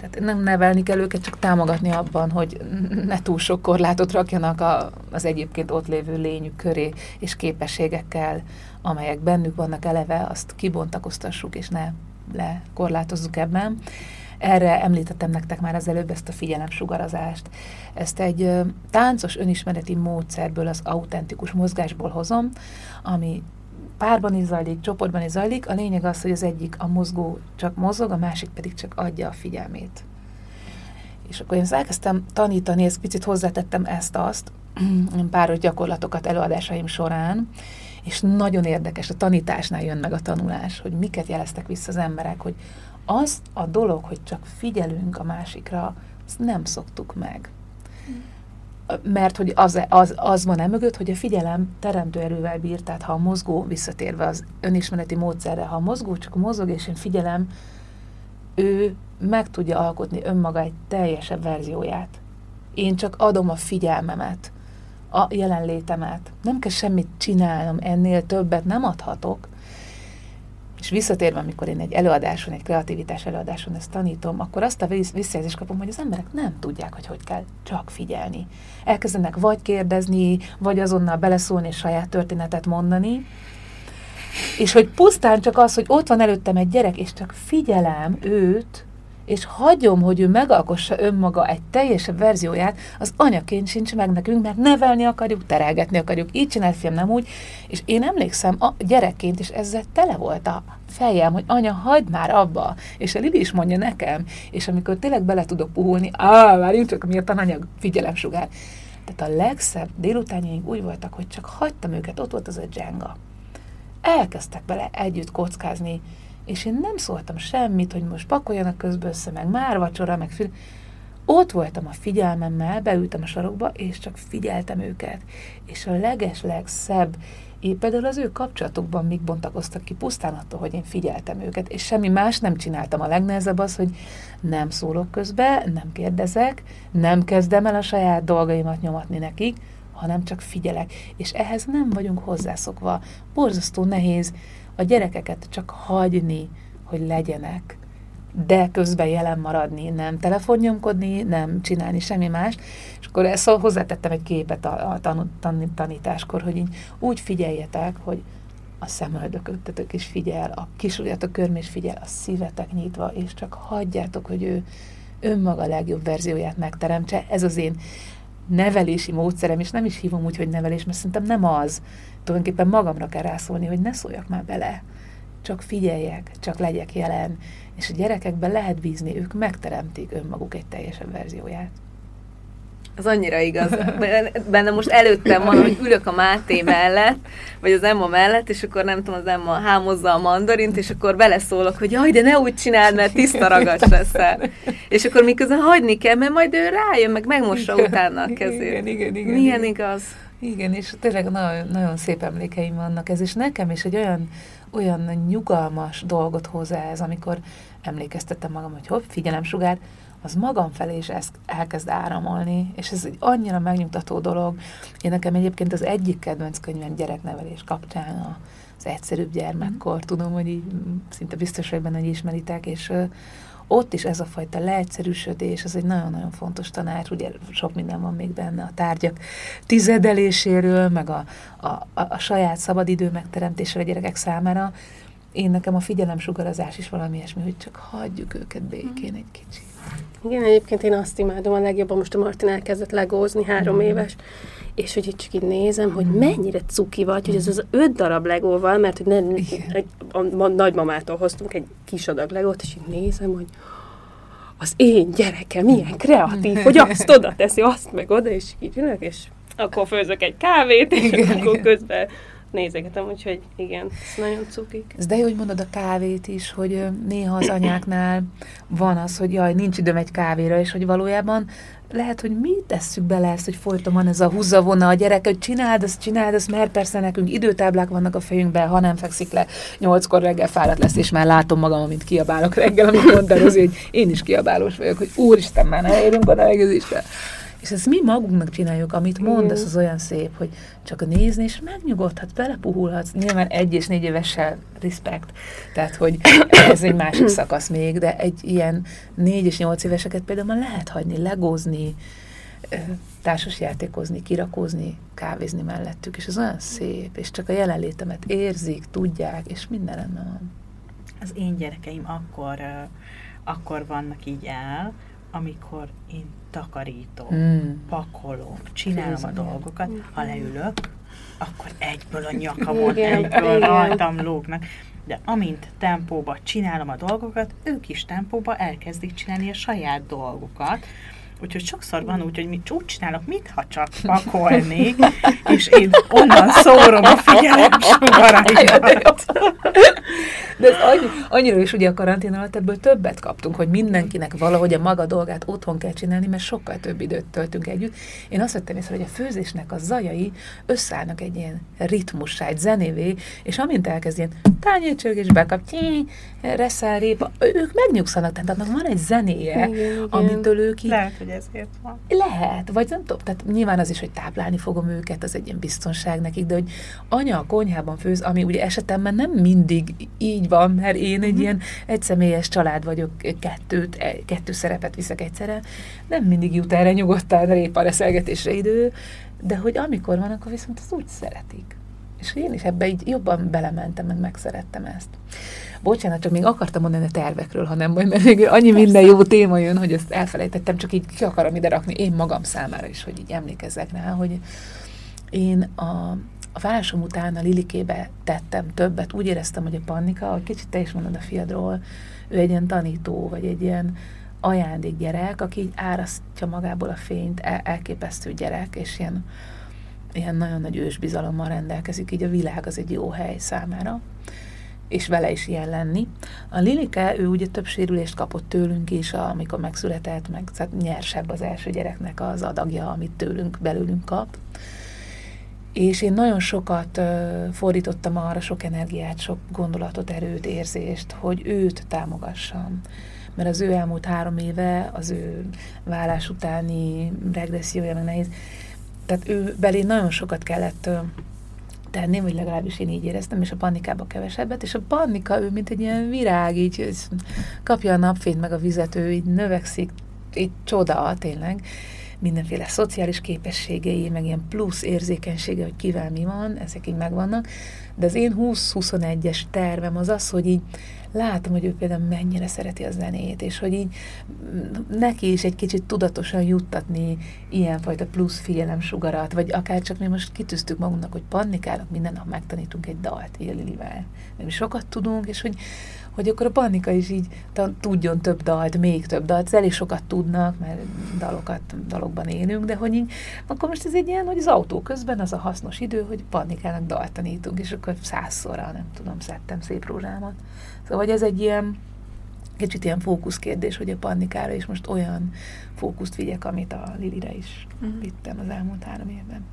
Tehát nem nevelni kell őket, csak támogatni abban, hogy ne túl sok korlátot rakjanak a, az egyébként ott lévő lényük köré, és képességekkel, amelyek bennük vannak eleve, azt kibontakoztassuk, és ne lekorlátozzuk ebben. Erre említettem nektek már az előbb ezt a figyelemsugarazást. Ezt egy táncos önismereti módszerből, az autentikus mozgásból hozom, ami párban is zajlik, csoportban is zajlik. A lényeg az, hogy az egyik a mozgó csak mozog, a másik pedig csak adja a figyelmét. És akkor én elkezdtem tanítani, ezt picit hozzátettem ezt-azt, pár gyakorlatokat előadásaim során, és nagyon érdekes, a tanításnál jön meg a tanulás, hogy miket jeleztek vissza az emberek, hogy az a dolog, hogy csak figyelünk a másikra, azt nem szoktuk meg. Mert hogy az, az, az van emögött, hogy a figyelem teremtő erővel bír, tehát ha a mozgó, visszatérve az önismereti módszerre, ha a mozgó csak mozog, és én figyelem, ő meg tudja alkotni önmaga egy teljesebb verzióját. Én csak adom a figyelmemet, a jelenlétemet. Nem kell semmit csinálnom, ennél többet nem adhatok, és visszatérve, amikor én egy előadáson, egy kreativitás előadáson ezt tanítom, akkor azt a visszajelzést kapom, hogy az emberek nem tudják, hogy hogy kell csak figyelni. Elkezdenek vagy kérdezni, vagy azonnal beleszólni és saját történetet mondani, és hogy pusztán csak az, hogy ott van előttem egy gyerek, és csak figyelem őt, és hagyom, hogy ő megalkossa önmaga egy teljesebb verzióját, az anyaként sincs meg nekünk, mert nevelni akarjuk, terelgetni akarjuk, így csinál film, nem úgy. És én emlékszem a gyerekként, és ezzel tele volt a fejem, hogy anya, hagyd már abba. És a Lili is mondja nekem, és amikor tényleg bele tudok puhulni, á, várjunk csak, miért a anyag figyelemsugár. Tehát a legszebb délutánjaink úgy voltak, hogy csak hagytam őket, ott volt az a Jenga. Elkezdtek bele együtt kockázni, és én nem szóltam semmit, hogy most pakoljanak közben össze, meg már vacsora, meg film. Ott voltam a figyelmemmel, beültem a sarokba, és csak figyeltem őket. És a leges-legszebb, én például az ő kapcsolatokban még bontakoztak ki pusztán attól, hogy én figyeltem őket, és semmi más nem csináltam. A legnehezebb az, hogy nem szólok közbe, nem kérdezek, nem kezdem el a saját dolgaimat nyomatni nekik, hanem csak figyelek. És ehhez nem vagyunk hozzászokva. Borzasztó nehéz a gyerekeket csak hagyni, hogy legyenek, de közben jelen maradni, nem telefonnyomkodni, nem csinálni semmi más. És akkor ezt szóval hozzátettem egy képet a, a tan, tan, tanításkor, hogy így úgy figyeljetek, hogy a szemöldököttetek is figyel, a kisujjatok körmés figyel, a szívetek nyitva, és csak hagyjátok, hogy ő önmaga legjobb verzióját megteremtse. Ez az én nevelési módszerem, és nem is hívom úgy, hogy nevelés, mert szerintem nem az. Tulajdonképpen magamra kell rászólni, hogy ne szóljak már bele. Csak figyeljek, csak legyek jelen, és a gyerekekben lehet bízni, ők megteremtik önmaguk egy teljesebb verzióját. Az annyira igaz. Benne most előttem van, hogy ülök a Máté mellett, vagy az Emma mellett, és akkor nem tudom, az Emma hámozza a mandarint, és akkor beleszólok, hogy jaj, de ne úgy csináld, mert tiszta ragacs leszel. És akkor miközben hagyni kell, mert majd ő rájön, meg megmossa utána a kezét. Igen, igen, igen. Milyen igen. igaz. Igen, és tényleg nagyon, nagyon szép emlékeim vannak ez, és nekem is egy olyan, olyan nyugalmas dolgot hozzá ez, amikor emlékeztettem magam, hogy hopp, figyelem sugár, az magam felé is ezt elkezd áramolni, és ez egy annyira megnyugtató dolog. Én nekem egyébként az egyik kedvenc könyvem gyereknevelés kapcsán az egyszerűbb gyermekkor, mm. tudom, hogy így szinte biztos, hogy benne, hogy ismeritek, és ott is ez a fajta leegyszerűsödés, ez egy nagyon-nagyon fontos tanács, ugye sok minden van még benne a tárgyak tizedeléséről, meg a, a, a, a saját szabadidő megteremtésre a gyerekek számára, én nekem a figyelemsugarazás is valami ilyesmi, hogy csak hagyjuk őket békén egy kicsit. Igen, egyébként én azt imádom a legjobban, most a Martin elkezdett legózni, három mm. éves, és hogy így csak így nézem, hogy mennyire cuki vagy, hogy ez az öt darab legóval, mert hogy ne, egy, a, a, a nagymamától hoztunk egy kis adag legót, és így nézem, hogy az én gyerekem milyen kreatív, hogy azt oda teszi, azt meg oda, és így ülök, és akkor főzök egy kávét, és igen, akkor közben nézegetem, úgyhogy igen, ez nagyon cukik. Ez de jó, hogy mondod a kávét is, hogy néha az anyáknál van az, hogy jaj, nincs időm egy kávéra, és hogy valójában lehet, hogy mi tesszük bele ezt, hogy folyton ez a húzavona a gyerek, hogy csináld azt, csináld azt, mert persze nekünk időtáblák vannak a fejünkben, ha nem fekszik le, nyolckor reggel fáradt lesz, és már látom magam, amint kiabálok reggel, amit mondta Rozi, hogy én is kiabálós vagyok, hogy úristen, már ne érünk a legezésre. És ezt mi magunknak csináljuk, amit mondasz, az olyan szép, hogy csak nézni, és megnyugodhatsz, belepuhulhatsz. Nyilván egy és négy évessel respekt, tehát hogy ez egy másik szakasz még, de egy ilyen négy és nyolc éveseket például már lehet hagyni, legózni, társas játékozni, kirakózni, kávézni mellettük, és ez olyan szép, és csak a jelenlétemet érzik, tudják, és minden rendben van. Az én gyerekeim akkor, akkor vannak így el, amikor én takarítom, mm. pakolom, csinálom a dolgokat, ha leülök, akkor egyből a nyakamon, igen, egyből igen. rajtam lógnak. De amint tempóba csinálom a dolgokat, ők is tempóba elkezdik csinálni a saját dolgokat. Úgyhogy sokszor van úgy, hogy mit úgy csinálok, mintha csak pakolnék, és én onnan szórom a figyelem sugaraimat. De ez annyi, annyira is ugye a karantén alatt ebből többet kaptunk, hogy mindenkinek valahogy a maga dolgát otthon kell csinálni, mert sokkal több időt töltünk együtt. Én azt vettem észre, hogy a főzésnek a zajai összeállnak egy ilyen ritmussá, egy zenévé, és amint elkezd ilyen tányércsőg és bekap, reszel, répa, ők megnyugszanak, tehát annak van egy zenéje, igen, amitől ők így... Lehet, hogy ezért van. Lehet, vagy nem tudom, tehát nyilván az is, hogy táplálni fogom őket, az egy ilyen biztonság nekik, de hogy anya a konyhában főz, ami ugye esetemben nem mindig így van, mert én egy mm. ilyen egyszemélyes család vagyok, kettőt, e, kettő szerepet viszek egyszerre, nem mindig jut erre nyugodtan répa reszelgetésre idő, de hogy amikor van, akkor viszont az úgy szeretik. És én is ebbe így jobban belementem, meg megszerettem ezt. Bocsánat, csak még akartam mondani a tervekről, ha nem majd, mert még annyi Persze. minden jó téma jön, hogy ezt elfelejtettem, csak így ki akarom ide rakni én magam számára is, hogy így emlékezzek rá, hogy én a, a válásom után a Lilikébe tettem többet. Úgy éreztem, hogy a Pannika, hogy kicsit te is mondod a fiadról, ő egy ilyen tanító, vagy egy ilyen ajándékgyerek, aki így árasztja magából a fényt, el, elképesztő gyerek, és ilyen, ilyen nagyon nagy ősbizalommal rendelkezik, így a világ az egy jó hely számára és vele is ilyen lenni. A Lilike, ő ugye több sérülést kapott tőlünk is, amikor megszületett, meg tehát nyersebb az első gyereknek az adagja, amit tőlünk, belőlünk kap. És én nagyon sokat fordítottam arra, sok energiát, sok gondolatot, erőt, érzést, hogy őt támogassam. Mert az ő elmúlt három éve, az ő vállás utáni regressziója, meg nehéz, tehát ő belé nagyon sokat kellett tenni, vagy legalábbis én így éreztem, és a pannikába kevesebbet, és a pannika, ő mint egy ilyen virág, így kapja a napfényt, meg a vizet, ő így növekszik, így csoda, tényleg, mindenféle szociális képességei, meg ilyen plusz érzékenysége, hogy kivel mi van, ezek így megvannak, de az én 20-21-es tervem az az, hogy így látom, hogy ő például mennyire szereti a zenét, és hogy így neki is egy kicsit tudatosan juttatni ilyenfajta plusz figyelemsugarat, vagy akár csak mi most kitűztük magunknak, hogy pannikának minden nap megtanítunk egy dalt Lilivel. Nem sokat tudunk, és hogy hogy akkor a Pannika is így tudjon több dalt, még több dalt, elég sokat tudnak, mert dalokat, dalokban élünk, de hogy így, akkor most ez egy ilyen, hogy az autó közben az a hasznos idő, hogy Pannikának dalt tanítunk, és akkor százszorra, nem tudom, szedtem szép rózsámat. Szóval, hogy ez egy ilyen, kicsit ilyen fókuszkérdés, hogy a Pannikára is most olyan fókuszt vigyek, amit a Lilire is uh-huh. vittem az elmúlt három évben.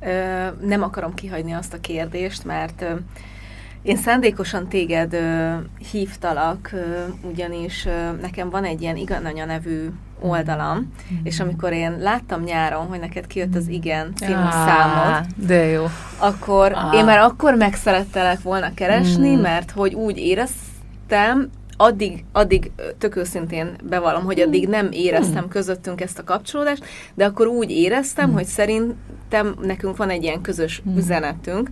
Ö, nem akarom kihagyni azt a kérdést, mert ö, én szándékosan téged ö, hívtalak, ö, ugyanis ö, nekem van egy ilyen Igananya nevű oldalam, mm. és amikor én láttam nyáron, hogy neked kijött az Igen című ah, számod, de jó. akkor ah. én már akkor meg szerettelek volna keresni, mm. mert hogy úgy éreztem, addig, addig tök őszintén bevallom, hogy addig nem éreztem közöttünk ezt a kapcsolódást, de akkor úgy éreztem, mm. hogy szerintem nekünk van egy ilyen közös mm. üzenetünk,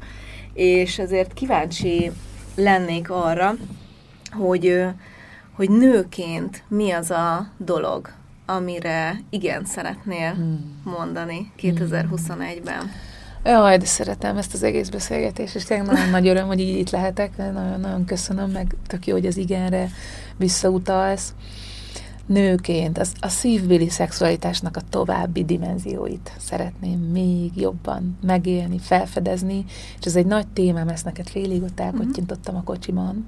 és ezért kíváncsi lennék arra, hogy, hogy nőként mi az a dolog, amire igen szeretnél hmm. mondani 2021-ben. Jaj, de szeretem ezt az egész beszélgetést, és tényleg nagyon nagy öröm, hogy így itt lehetek. Nagyon-nagyon köszönöm, meg tök jó, hogy az igenre visszautalsz. Nőként az, a szívbéli szexualitásnak a további dimenzióit szeretném még jobban megélni, felfedezni, és ez egy nagy témám, ezt neked félig ott elkottyintottam a kocsiban,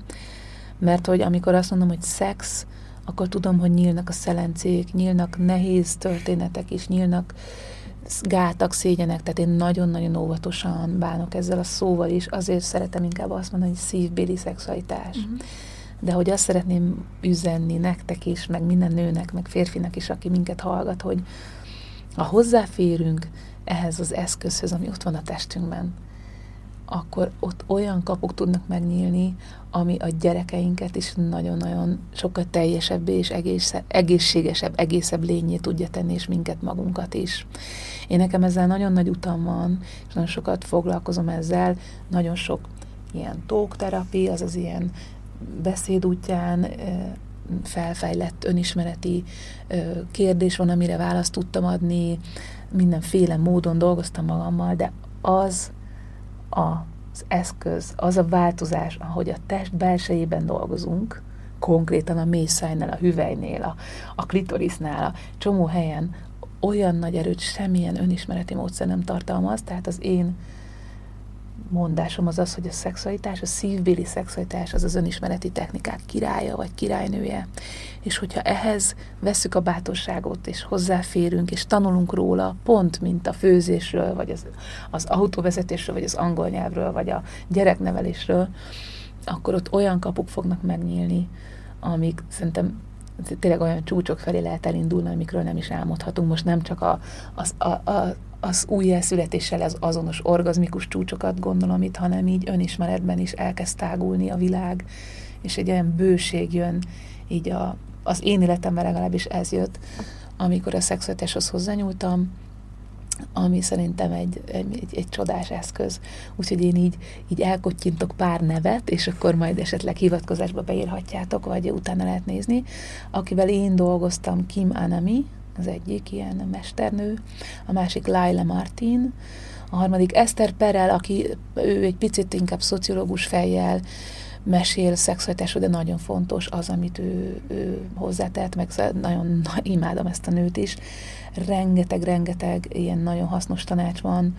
mert hogy amikor azt mondom, hogy szex, akkor tudom, hogy nyílnak a szelencék, nyílnak nehéz történetek is, nyílnak gátak, szégyenek, tehát én nagyon-nagyon óvatosan bánok ezzel a szóval is, azért szeretem inkább azt mondani, hogy szívbéli szexualitás. Uh-huh. De hogy azt szeretném üzenni nektek is, meg minden nőnek, meg férfinak is, aki minket hallgat, hogy ha hozzáférünk ehhez az eszközhöz, ami ott van a testünkben, akkor ott olyan kapuk tudnak megnyílni, ami a gyerekeinket is nagyon-nagyon sokkal teljesebbé és egész, egészségesebb, egészebb lényé tudja tenni, és minket magunkat is. Én nekem ezzel nagyon nagy utam van, és nagyon sokat foglalkozom ezzel, nagyon sok ilyen tókterapi, azaz ilyen beszéd útján felfejlett önismereti kérdés van, amire választ tudtam adni, mindenféle módon dolgoztam magammal, de az az eszköz, az a változás, ahogy a test belsejében dolgozunk, konkrétan a mészájnál, a hüvelynél, a, a klitorisnál, a csomó helyen olyan nagy erőt semmilyen önismereti módszer nem tartalmaz, tehát az én mondásom az az, hogy a szexualitás, a szívbéli szexualitás az az önismereti technikák királya vagy királynője. És hogyha ehhez veszük a bátorságot, és hozzáférünk, és tanulunk róla, pont mint a főzésről, vagy az, az autóvezetésről, vagy az angol nyelvről, vagy a gyereknevelésről, akkor ott olyan kapuk fognak megnyílni, amik szerintem tényleg olyan csúcsok felé lehet elindulni, amikről nem is álmodhatunk. Most nem csak a, az, a, a, az újjelszületéssel az azonos orgazmikus csúcsokat gondolom itt, hanem így önismeretben is elkezd tágulni a világ, és egy olyan bőség jön, így a, az én életemben legalábbis ez jött, amikor a szexualitáshoz hozzányúltam, ami szerintem egy, egy, egy csodás eszköz. Úgyhogy én így, így elkottyintok pár nevet, és akkor majd esetleg hivatkozásba beírhatjátok, vagy utána lehet nézni. Akivel én dolgoztam, Kim Anami, az egyik ilyen mesternő, a másik Laila Martin, a harmadik Esther Perel, aki ő egy picit inkább szociológus fejjel mesél szexualitásról, de nagyon fontos az, amit ő, ő hozzátett, meg nagyon na, imádom ezt a nőt is. Rengeteg-rengeteg ilyen nagyon hasznos tanács van,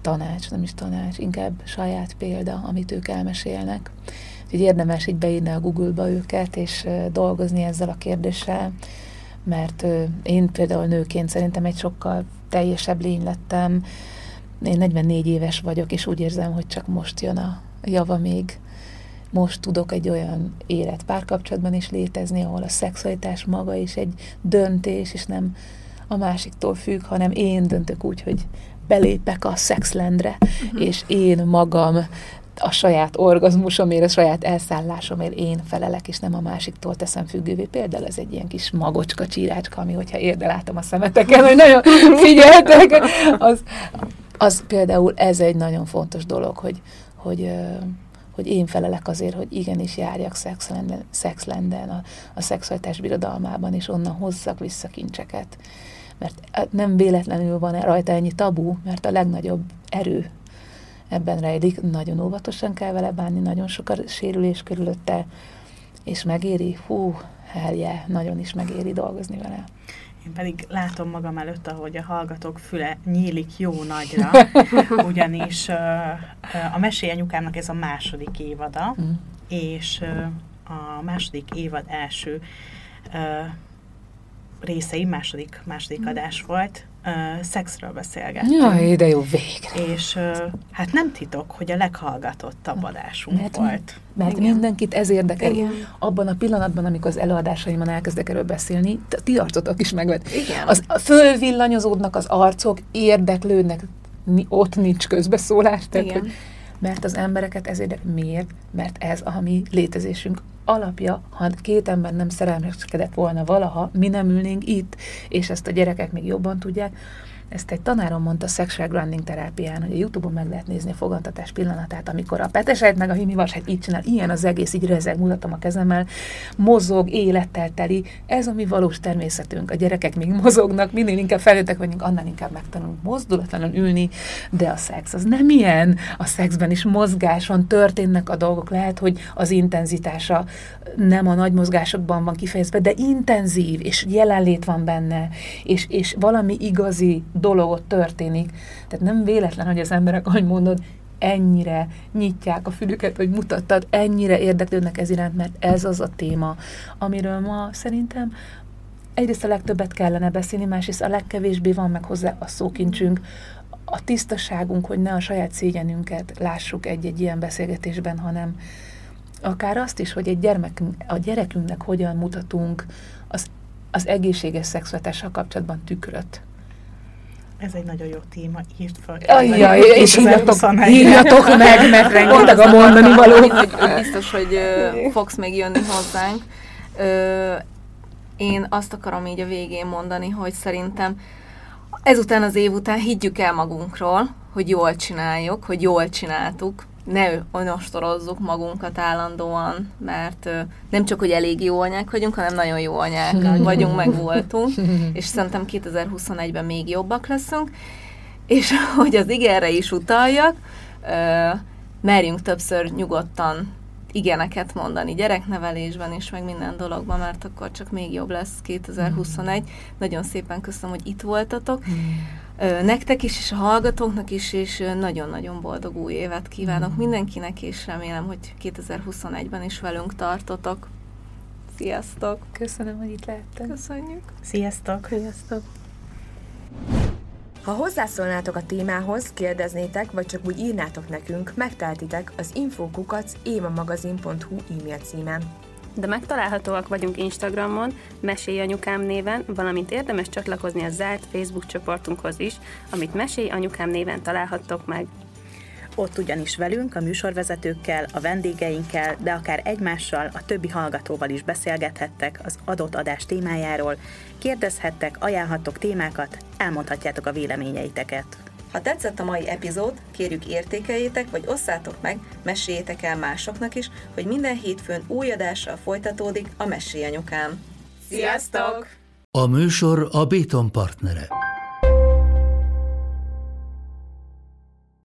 tanács, nem is tanács, inkább saját példa, amit ők elmesélnek. Úgyhogy érdemes így beírni a Google-ba őket, és dolgozni ezzel a kérdéssel mert én például nőként szerintem egy sokkal teljesebb lény lettem. Én 44 éves vagyok, és úgy érzem, hogy csak most jön a java még. Most tudok egy olyan élet párkapcsolatban is létezni, ahol a szexualitás maga is egy döntés, és nem a másiktól függ, hanem én döntök úgy, hogy belépek a szexlendre, uh-huh. és én magam a saját orgazmusomért, a saját elszállásomért én felelek, és nem a másiktól teszem függővé. Például ez egy ilyen kis magocska, csírácska, ami, hogyha érde látom a szemeteken, hogy nagyon figyeltek, az, az például ez egy nagyon fontos dolog, hogy, hogy, hogy én felelek azért, hogy igenis járjak szexlenden, szexlenden a, a szexualitás birodalmában, és onnan hozzak vissza kincseket. Mert nem véletlenül van rajta ennyi tabu, mert a legnagyobb erő ebben rejlik, nagyon óvatosan kell vele bánni, nagyon sok a sérülés körülötte, és megéri, hú, helye, nagyon is megéri dolgozni vele. Én pedig látom magam előtt, ahogy a hallgatók füle nyílik jó nagyra, ugyanis a Mesélj anyukámnak ez a második évada, mm. és a második évad első részei, második, második mm. adás volt, uh, szexről beszélgettünk. Jaj, de jó, végre. És uh, hát nem titok, hogy a leghallgatottabb adásunk mert, volt. Mert Igen. mindenkit ez érdekel. Igen. Abban a pillanatban, amikor az előadásaimon elkezdek erről beszélni, ti arcotok is megvet. Igen. Az, fölvillanyozódnak az arcok, érdeklődnek, ott nincs közbeszólás. Tehát, Igen. Hogy, mert az embereket ez érdekel. Miért? Mert ez a mi létezésünk alapja, ha két ember nem szerelmeskedett volna valaha, mi nem ülnénk itt, és ezt a gyerekek még jobban tudják, Ezt egy tanárom mondta sexual grounding terápián, hogy a Youtube-on meg lehet nézni a fogantatás pillanatát, amikor a petesejt meg a himi vasát így csinál, ilyen az egész, így rezeg, mutatom a kezemmel, mozog, élettel teli, ez a mi valós természetünk. A gyerekek még mozognak, minél inkább felnőttek vagyunk, annál inkább megtanulunk mozdulatlanul ülni, de a szex az nem ilyen. A szexben is mozgás van, történnek a dolgok, lehet, hogy az intenzitása nem a nagy mozgásokban van kifejezve, de intenzív, és jelenlét van benne, és, és valami igazi dolog történik. Tehát nem véletlen, hogy az emberek, ahogy mondod, ennyire nyitják a fülüket, hogy mutattad, ennyire érdeklődnek ez iránt, mert ez az a téma, amiről ma szerintem egyrészt a legtöbbet kellene beszélni, másrészt a legkevésbé van meg hozzá a szókincsünk, a tisztaságunk, hogy ne a saját szégyenünket lássuk egy-egy ilyen beszélgetésben, hanem akár azt is, hogy egy gyermekünk, a gyerekünknek hogyan mutatunk az, az egészséges szexualitással kapcsolatban tükröt. Ez egy nagyon jó téma, írd fel. Ajjaj, és írjatok, írjatok meg, mert rengeteg a mondani való. Biztos, hogy fogsz még jönni hozzánk. Én azt akarom így a végén mondani, hogy szerintem ezután az év után higgyük el magunkról, hogy jól csináljuk, hogy jól csináltuk, ne onostorozzuk magunkat állandóan, mert nem csak, hogy elég jó anyák vagyunk, hanem nagyon jó anyák vagyunk, meg voltunk, és szerintem 2021-ben még jobbak leszünk, és hogy az igenre is utaljak, merjünk többször nyugodtan igeneket mondani gyereknevelésben is, meg minden dologban, mert akkor csak még jobb lesz 2021. Mm. Nagyon szépen köszönöm, hogy itt voltatok. Mm. Nektek is, és a hallgatóknak is, és nagyon-nagyon boldog új évet kívánok mm. mindenkinek, és remélem, hogy 2021-ben is velünk tartotok. Sziasztok! Köszönöm, hogy itt lehettem. Köszönjük! Sziasztok! Sziasztok! Ha hozzászólnátok a témához, kérdeznétek, vagy csak úgy írnátok nekünk, megteltitek az infokukac évamagazin.hu e-mail címen. De megtalálhatóak vagyunk Instagramon, Mesélj Anyukám néven, valamint érdemes csatlakozni a zárt Facebook csoportunkhoz is, amit Mesélj Anyukám néven találhattok meg. Ott ugyanis velünk, a műsorvezetőkkel, a vendégeinkkel, de akár egymással, a többi hallgatóval is beszélgethettek az adott adás témájáról, kérdezhettek, ajánlhattok témákat, elmondhatjátok a véleményeiteket. Ha tetszett a mai epizód, kérjük értékeljétek, vagy osszátok meg, meséljétek el másoknak is, hogy minden hétfőn új adással folytatódik a Mesélyanyukám. Sziasztok! A műsor a Béton partnere.